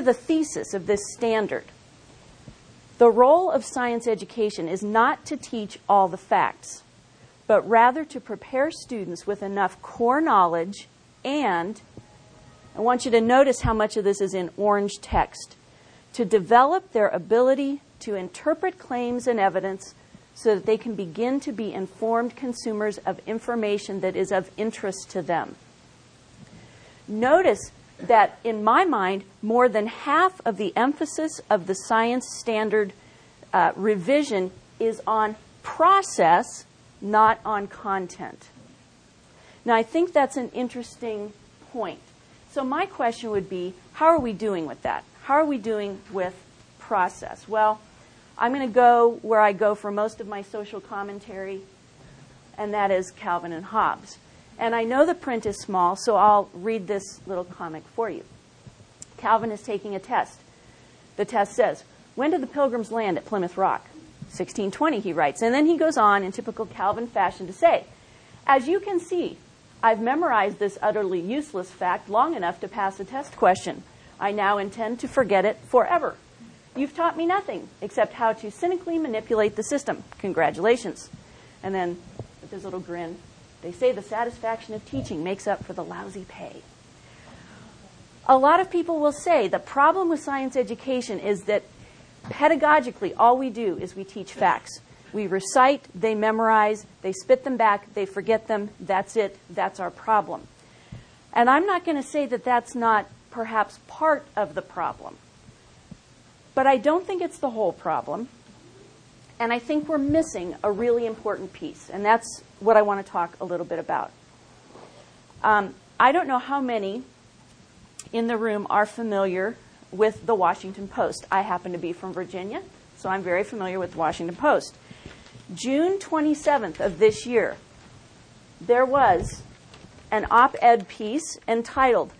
the thesis of this standard. The role of science education is not to teach all the facts, but rather to prepare students with enough core knowledge and, I want you to notice how much of this is in orange text, to develop their ability to interpret claims and evidence so that they can begin to be informed consumers of information that is of interest to them. Notice that, in my mind, more than half of the emphasis of the science standard uh, revision is on process, not on content. Now, I think that's an interesting point. So, my question would be how are we doing with that? How are we doing with process? Well, I'm going to go where I go for most of my social commentary, and that is Calvin and Hobbes. And I know the print is small, so I'll read this little comic for you. Calvin is taking a test. The test says, When did the pilgrims land at Plymouth Rock? 1620, he writes. And then he goes on in typical Calvin fashion to say, As you can see, I've memorized this utterly useless fact long enough to pass a test question. I now intend to forget it forever. You've taught me nothing except how to cynically manipulate the system. Congratulations. And then, with his little grin, they say the satisfaction of teaching makes up for the lousy pay. A lot of people will say the problem with science education is that pedagogically, all we do is we teach facts. We recite, they memorize, they spit them back, they forget them, that's it, that's our problem. And I'm not going to say that that's not perhaps part of the problem. But I don't think it's the whole problem. And I think we're missing a really important piece, and that's what I want to talk a little bit about. Um, I don't know how many in the room are familiar with the Washington Post. I happen to be from Virginia, so I'm very familiar with the Washington Post. June 27th of this year, there was an op ed piece entitled,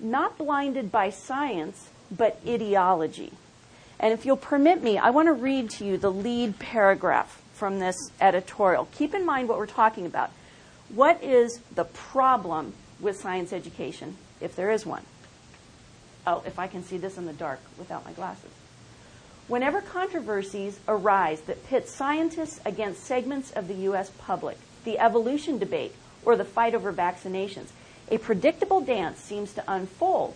Not Blinded by Science, but Ideology. And if you'll permit me, I want to read to you the lead paragraph from this editorial. Keep in mind what we're talking about. What is the problem with science education, if there is one? Oh, if I can see this in the dark without my glasses. Whenever controversies arise that pit scientists against segments of the U.S. public, the evolution debate, or the fight over vaccinations, a predictable dance seems to unfold.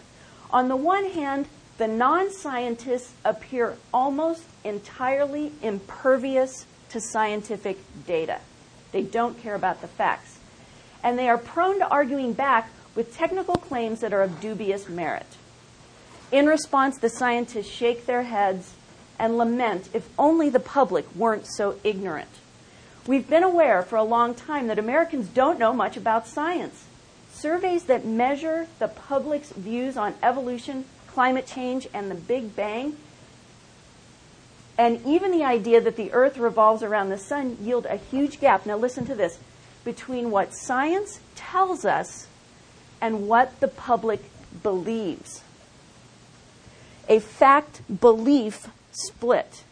On the one hand, the non scientists appear almost entirely impervious to scientific data. They don't care about the facts. And they are prone to arguing back with technical claims that are of dubious merit. In response, the scientists shake their heads and lament if only the public weren't so ignorant. We've been aware for a long time that Americans don't know much about science. Surveys that measure the public's views on evolution climate change and the Big Bang, and even the idea that the Earth revolves around the sun yield a huge gap. Now, listen to this between what science tells us and what the public believes. A fact belief split.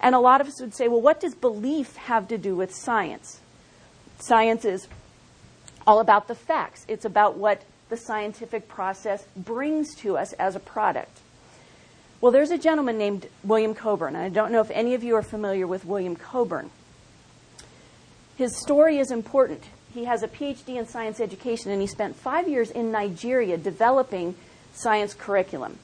And a lot of us would say, well, what does belief have to do with science? Science is all about the facts, it's about what the scientific process brings to us as a product. Well, there's a gentleman named William Cobern. I don't know if any of you are familiar with William Cobern. His story is important. He has a PhD in science education, and he spent five years in Nigeria developing science curriculum.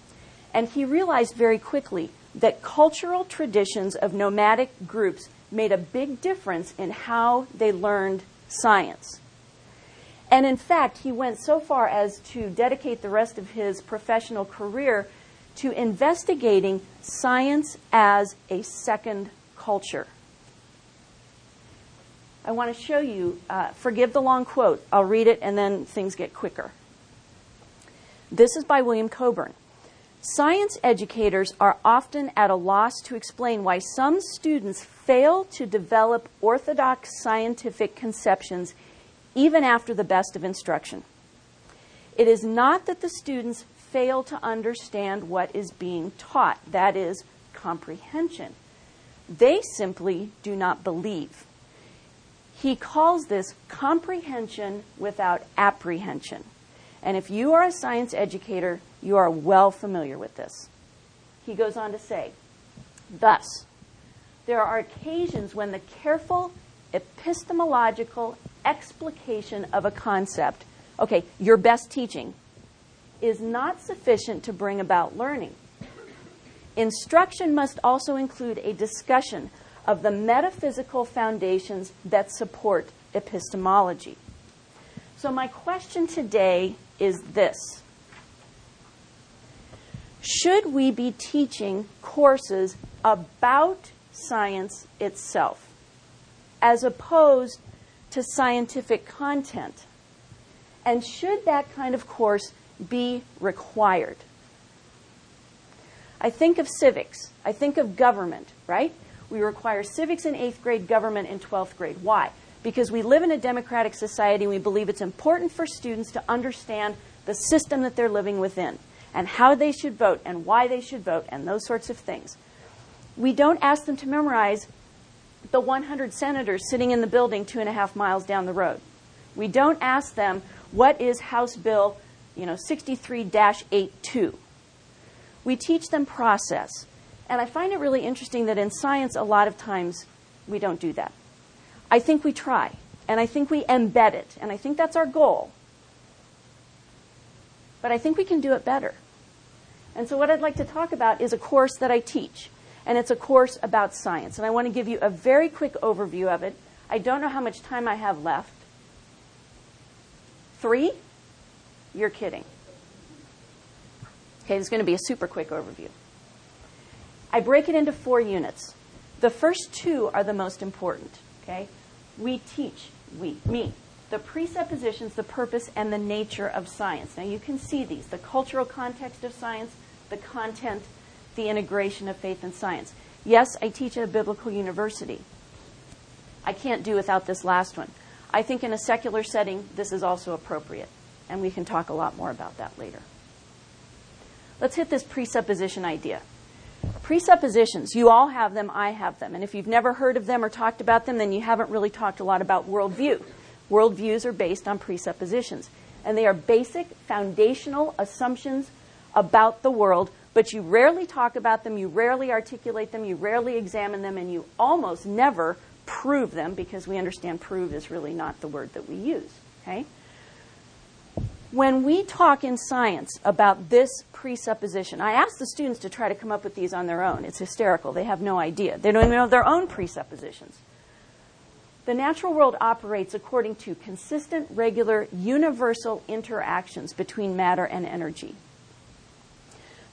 And he realized very quickly that cultural traditions of nomadic groups made a big difference in how they learned science. And in fact, he went so far as to dedicate the rest of his professional career to investigating science as a second culture. I want to show you, uh, forgive the long quote, I'll read it and then things get quicker. This is by William Cobern. Science educators are often at a loss to explain why some students fail to develop orthodox scientific conceptions even after the best of instruction. It is not that the students fail to understand what is being taught, that is, comprehension. They simply do not believe. He calls this comprehension without apprehension. And if you are a science educator, You are well familiar with this. He goes on to say, Thus, there are occasions when the careful epistemological explication of a concept, okay, your best teaching, is not sufficient to bring about learning. Instruction must also include a discussion of the metaphysical foundations that support epistemology. So, my question today is this Should we be teaching courses about science itself as opposed to scientific content? And should that kind of course be required? I think of civics, I think of government, right? We require civics in eighth grade, government in 12th grade. Why? Because we live in a democratic society and we believe it's important for students to understand the system that they're living within and how they should vote and why they should vote and those sorts of things. We don't ask them to memorize the 100 senators sitting in the building two and a half miles down the road. We don't ask them what is House Bill, you know, 63-82. We teach them process. And I find it really interesting that in science, a lot of times we don't do that. I think we try, and I think we embed it, and I think that's our goal. But I think we can do it better. And so, what I'd like to talk about is a course that I teach, and it's a course about science. And I want to give you a very quick overview of it. I don't know how much time I have left. Three? You're kidding. Okay, it's going to be a super quick overview. I break it into four units. The first two are the most important. Okay, we teach we me the presuppositions, the purpose, and the nature of science. Now you can see these: the cultural context of science, the content, the integration of faith and science. Yes, I teach at a biblical university. I can't do without this last one. I think in a secular setting, this is also appropriate, and we can talk a lot more about that later. Let's hit this presupposition idea. Presuppositions, you all have them, I have them. And if you've never heard of them or talked about them, then you haven't really talked a lot about worldview. Worldviews are based on presuppositions, and they are basic, foundational assumptions about the world, but you rarely talk about them, you rarely articulate them, you rarely examine them, and you almost never prove them because we understand prove is really not the word that we use. Okay? When we talk in science about this presupposition, I ask the students to try to come up with these on their own. It's hysterical. They have no idea. They don't even know their own presuppositions. The natural world operates according to consistent, regular, universal interactions between matter and energy.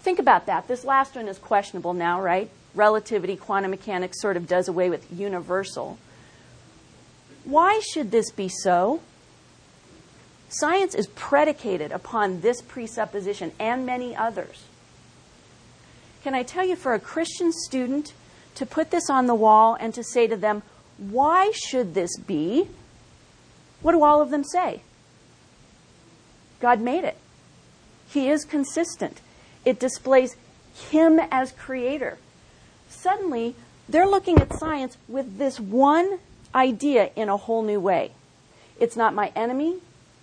Think about that. This last one is questionable now, right? Relativity, quantum mechanics sort of does away with universal. Why should this be so? Science is predicated upon this presupposition and many others. Can I tell you, for a Christian student to put this on the wall and to say to them, why should this be? What do all of them say? God made it. He is consistent. It displays Him as creator. Suddenly, they're looking at science with this one idea in a whole new way. It's not my enemy.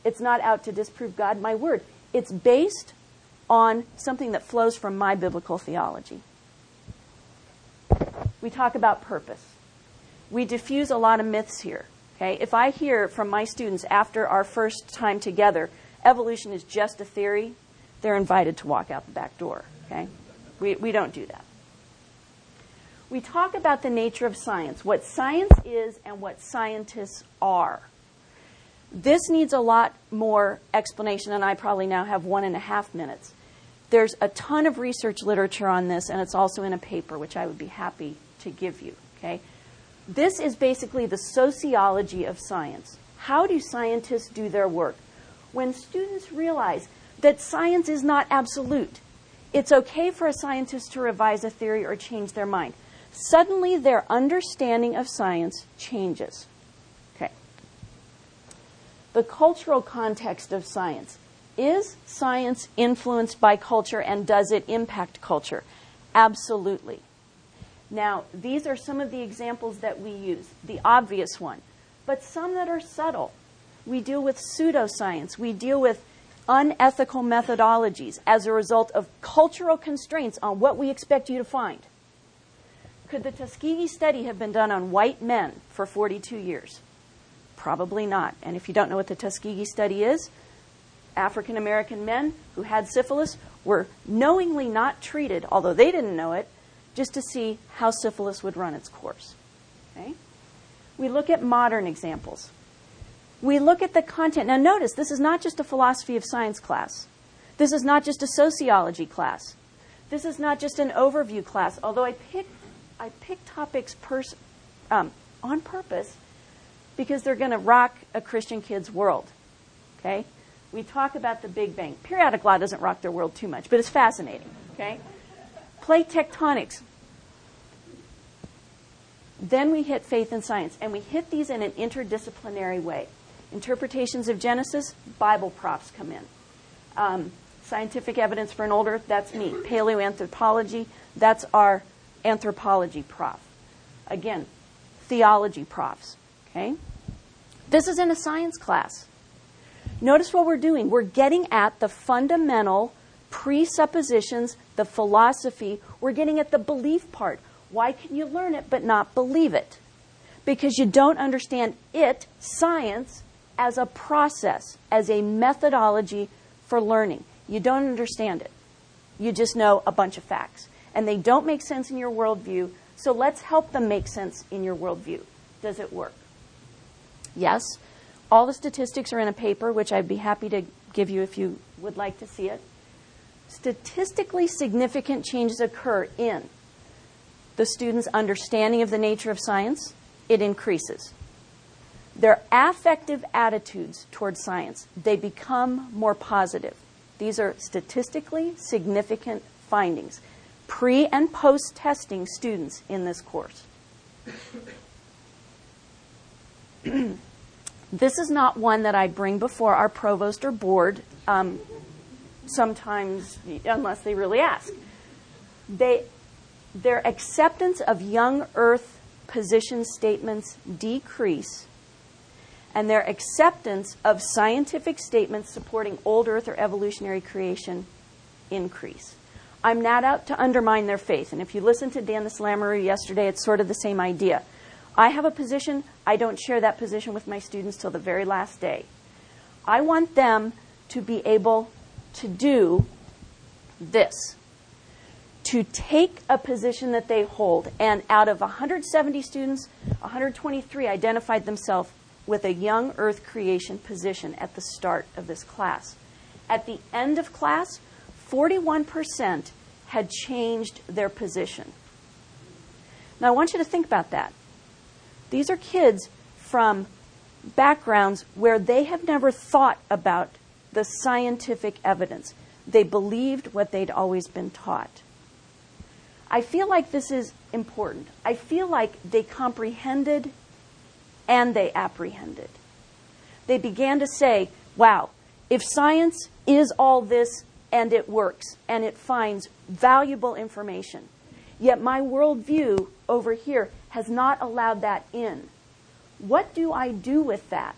It's not out to disprove God, my word. It's based on something that flows from my biblical theology. We talk about purpose. We diffuse a lot of myths here. Okay? If I hear from my students after our first time together, evolution is just a theory, they're invited to walk out the back door. Okay? We, we don't do that. We talk about the nature of science, what science is and what scientists are. This needs a lot more explanation, and I probably now have one and a half minutes. There's a ton of research literature on this, and it's also in a paper, which I would be happy to give you. Okay? This is basically the sociology of science. How do scientists do their work? When students realize that science is not absolute, it's okay for a scientist to revise a theory or change their mind. Suddenly, their understanding of science changes Okay. the cultural context of science. Is science influenced by culture and does it impact culture? Absolutely. Now, these are some of the examples that we use, the obvious one, but some that are subtle. We deal with pseudoscience, we deal with unethical methodologies as a result of cultural constraints on what we expect you to find. Could the Tuskegee study have been done on white men for 42 years? Probably not. And if you don't know what the Tuskegee study is, African American men who had syphilis were knowingly not treated, although they didn't know it, just to see how syphilis would run its course. Okay? We look at modern examples. We look at the content. Now, notice this is not just a philosophy of science class. This is not just a sociology class. This is not just an overview class, although I pick, I pick topics pers- um, on purpose because they're going to rock a Christian kid's world. Okay? We talk about the Big Bang. Periodic law doesn't rock their world too much, but it's fascinating. Okay? Plate tectonics. Then we hit faith and science, and we hit these in an interdisciplinary way. Interpretations of Genesis, Bible props come in. Um, scientific evidence for an old earth, that's me. Paleoanthropology, that's our anthropology prof. Again, theology profs. Okay? This is in a science class. Notice what we're doing. We're getting at the fundamental presuppositions, the philosophy. We're getting at the belief part. Why can you learn it but not believe it? Because you don't understand it, science, as a process, as a methodology for learning. You don't understand it. You just know a bunch of facts. And they don't make sense in your worldview, so let's help them make sense in your worldview. Does it work? Yes. All the statistics are in a paper, which I'd be happy to give you if you would like to see it. Statistically significant changes occur in the student's understanding of the nature of science, it increases. Their affective attitudes towards science, they become more positive. These are statistically significant findings. Pre and post testing students in this course. this is not one that I bring before our provost or board, um, sometimes, unless they really ask. They their acceptance of young Earth position statements decrease, and their acceptance of scientific statements supporting old Earth or evolutionary creation increase. I'm not out to undermine their faith, and if you listen to Dan the Slammerer yesterday, it's sort of the same idea. I have a position, I don't share that position with my students till the very last day. I want them to be able to do this to take a position that they hold. And out of 170 students, 123 identified themselves with a young earth creation position at the start of this class. At the end of class, 41% had changed their position. Now, I want you to think about that. These are kids from backgrounds where they have never thought about the scientific evidence. They believed what they'd always been taught. I feel like this is important. I feel like they comprehended and they apprehended. They began to say, wow, if science is all this and it works and it finds valuable information, yet my worldview over here has not allowed that in, what do I do with that?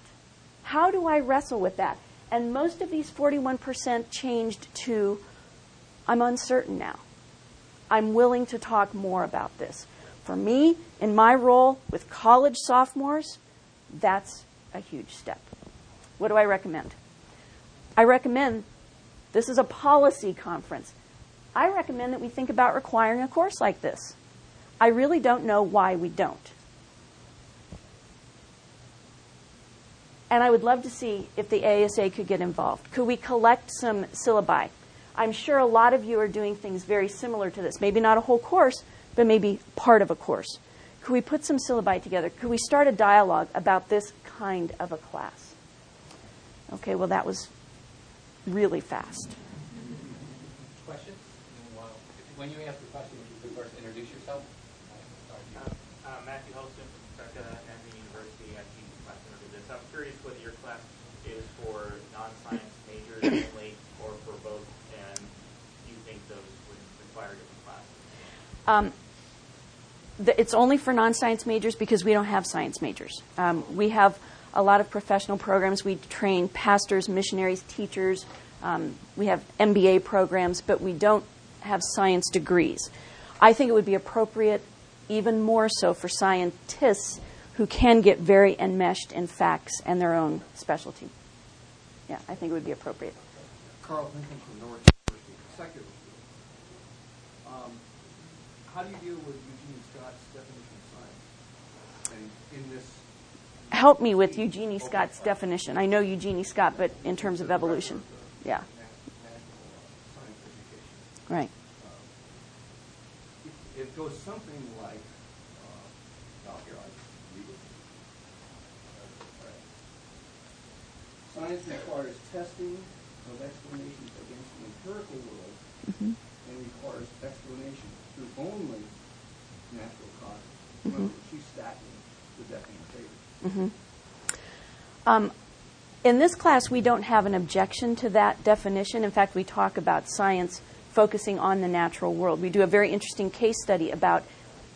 How do I wrestle with that? And most of these 41% changed to, I'm uncertain now. I'm willing to talk more about this. For me, in my role with college sophomores, that's a huge step. What do I recommend? I recommend this is a policy conference. I recommend that we think about requiring a course like this. I really don't know why we don't. And I would love to see if the ASA could get involved. Could we collect some syllabi? I'm sure a lot of you are doing things very similar to this. Maybe not a whole course, but maybe part of a course. Could we put some syllabi together? Could we start a dialogue about this kind of a class? Okay, well, that was really fast. Question? When you ask the question, would you could first introduce yourself. Uh, uh, Matthew Holston from Becca and the University. I teach class under this. I'm curious whether your class is for non-science majors only or for both and do you think those would require different classes? Um, the, it's only for non science majors because we don't have science majors. Um, we have a lot of professional programs. We train pastors, missionaries, teachers, Um, we have MBA programs, but we don't have science degrees. I think it would be appropriate, even more so, for scientists who can get very enmeshed in facts and their own specialty. Yeah, I think it would be appropriate. Carl Lincoln from Norwich University, secular. Um, how do you deal with Eugene Scott's definition of science? And in this, Help me with Eugenie Scott's definition. I know Eugenie Scott, but in terms of evolution. Yeah, right. it, it goes something like, uh, oh, here, I read it. All right. Science requires testing of explanations against the empirical world Mhm. and requires explanation through only natural causes. Mhm. Remember, she's stacking the deck in her favor. Mhm. Um, in this class, we don't have an objection to that definition. In fact, we talk about science focusing on the natural world. We do a very interesting case study about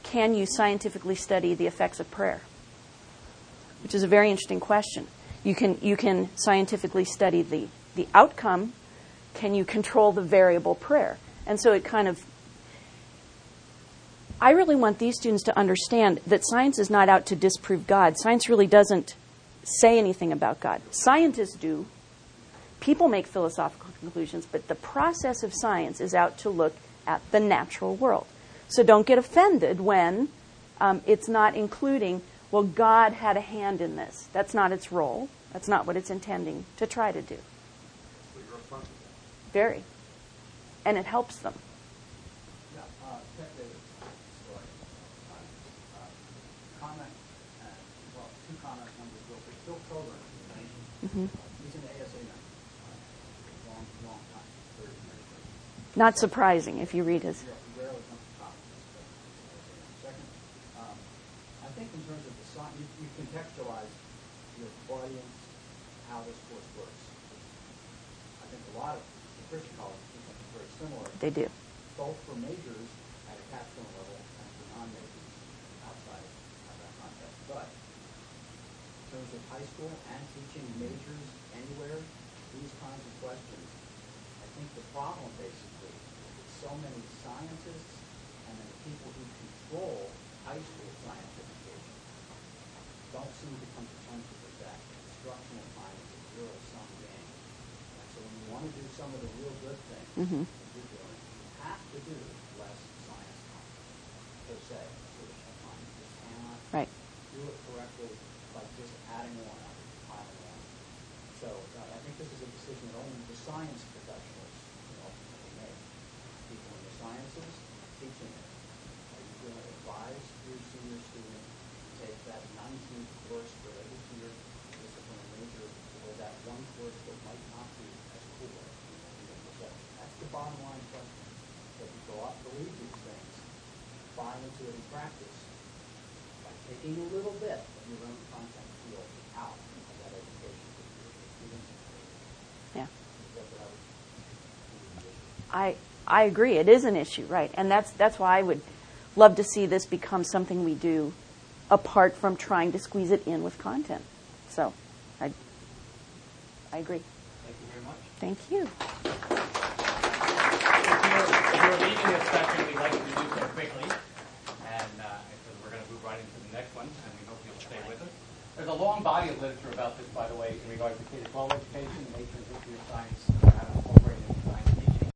can you scientifically study the effects of prayer, which is a very interesting question. You can, you can scientifically study the, the outcome. Can you control the variable prayer? And so it kind of I really want these students to understand that science is not out to disprove God. Science really doesn't say anything about God. Scientists do. People make philosophical conclusions, but the process of science is out to look at the natural world. So don't get offended when um, it's not including, well, God had a hand in this. That's not its role. That's not what it's intending to try to do. So you're upfront with that. Very. And it helps them. Yeah, uh, Ted Davis, story. Uh, Comment, uh, well, two comments, numbers real quick. Bill Cobern, Mhm. he's an ASA member, uh, long, long time, thirty Not surprising if you read his. He rarely comes to conferences, but he's an ASA member. Second, I think in terms of the sci, you, you contextualize your audience, how this course works. I think a lot of the Christian colleges do something very similar They do. both for majors at a capstone level and for non-majors outside of that context. But terms of high school and teaching majors anywhere, these kinds of questions, I think the problem basically is that so many scientists and then the people who control high school science education don't seem to come to terms with the fact that instructional time is a zero-sum game. And so when you want to do some of the real good things, Mhm. that you're doing, you have to do less science time, per se, traditional time. You just cannot Right. do it correctly by just adding one on, piling on. So uh, I think this is a decision that only the science professionals can ultimately make. People in the sciences, teaching it. Are you going to advise your senior student to take that 19th course related to your discipline or major, or that one course that might not be as cool? That's the bottom line question. That you go out, believe these things, buy into it in practice, taking a little bit of your own content field out of that education that you're students. Yeah. That's what I I I agree. It is an issue, right? And that's that's why I would love to see this become something we do apart from trying to squeeze it in with content. So, I I agree. Thank you very much. Thank you. If you're leaving this session, we'd like to do so quickly, and uh, because we're going to move right into the next one, and we hope you'll stay with us. There's a long body of literature about this, by the way, in regards to K-12 education, nature and history of science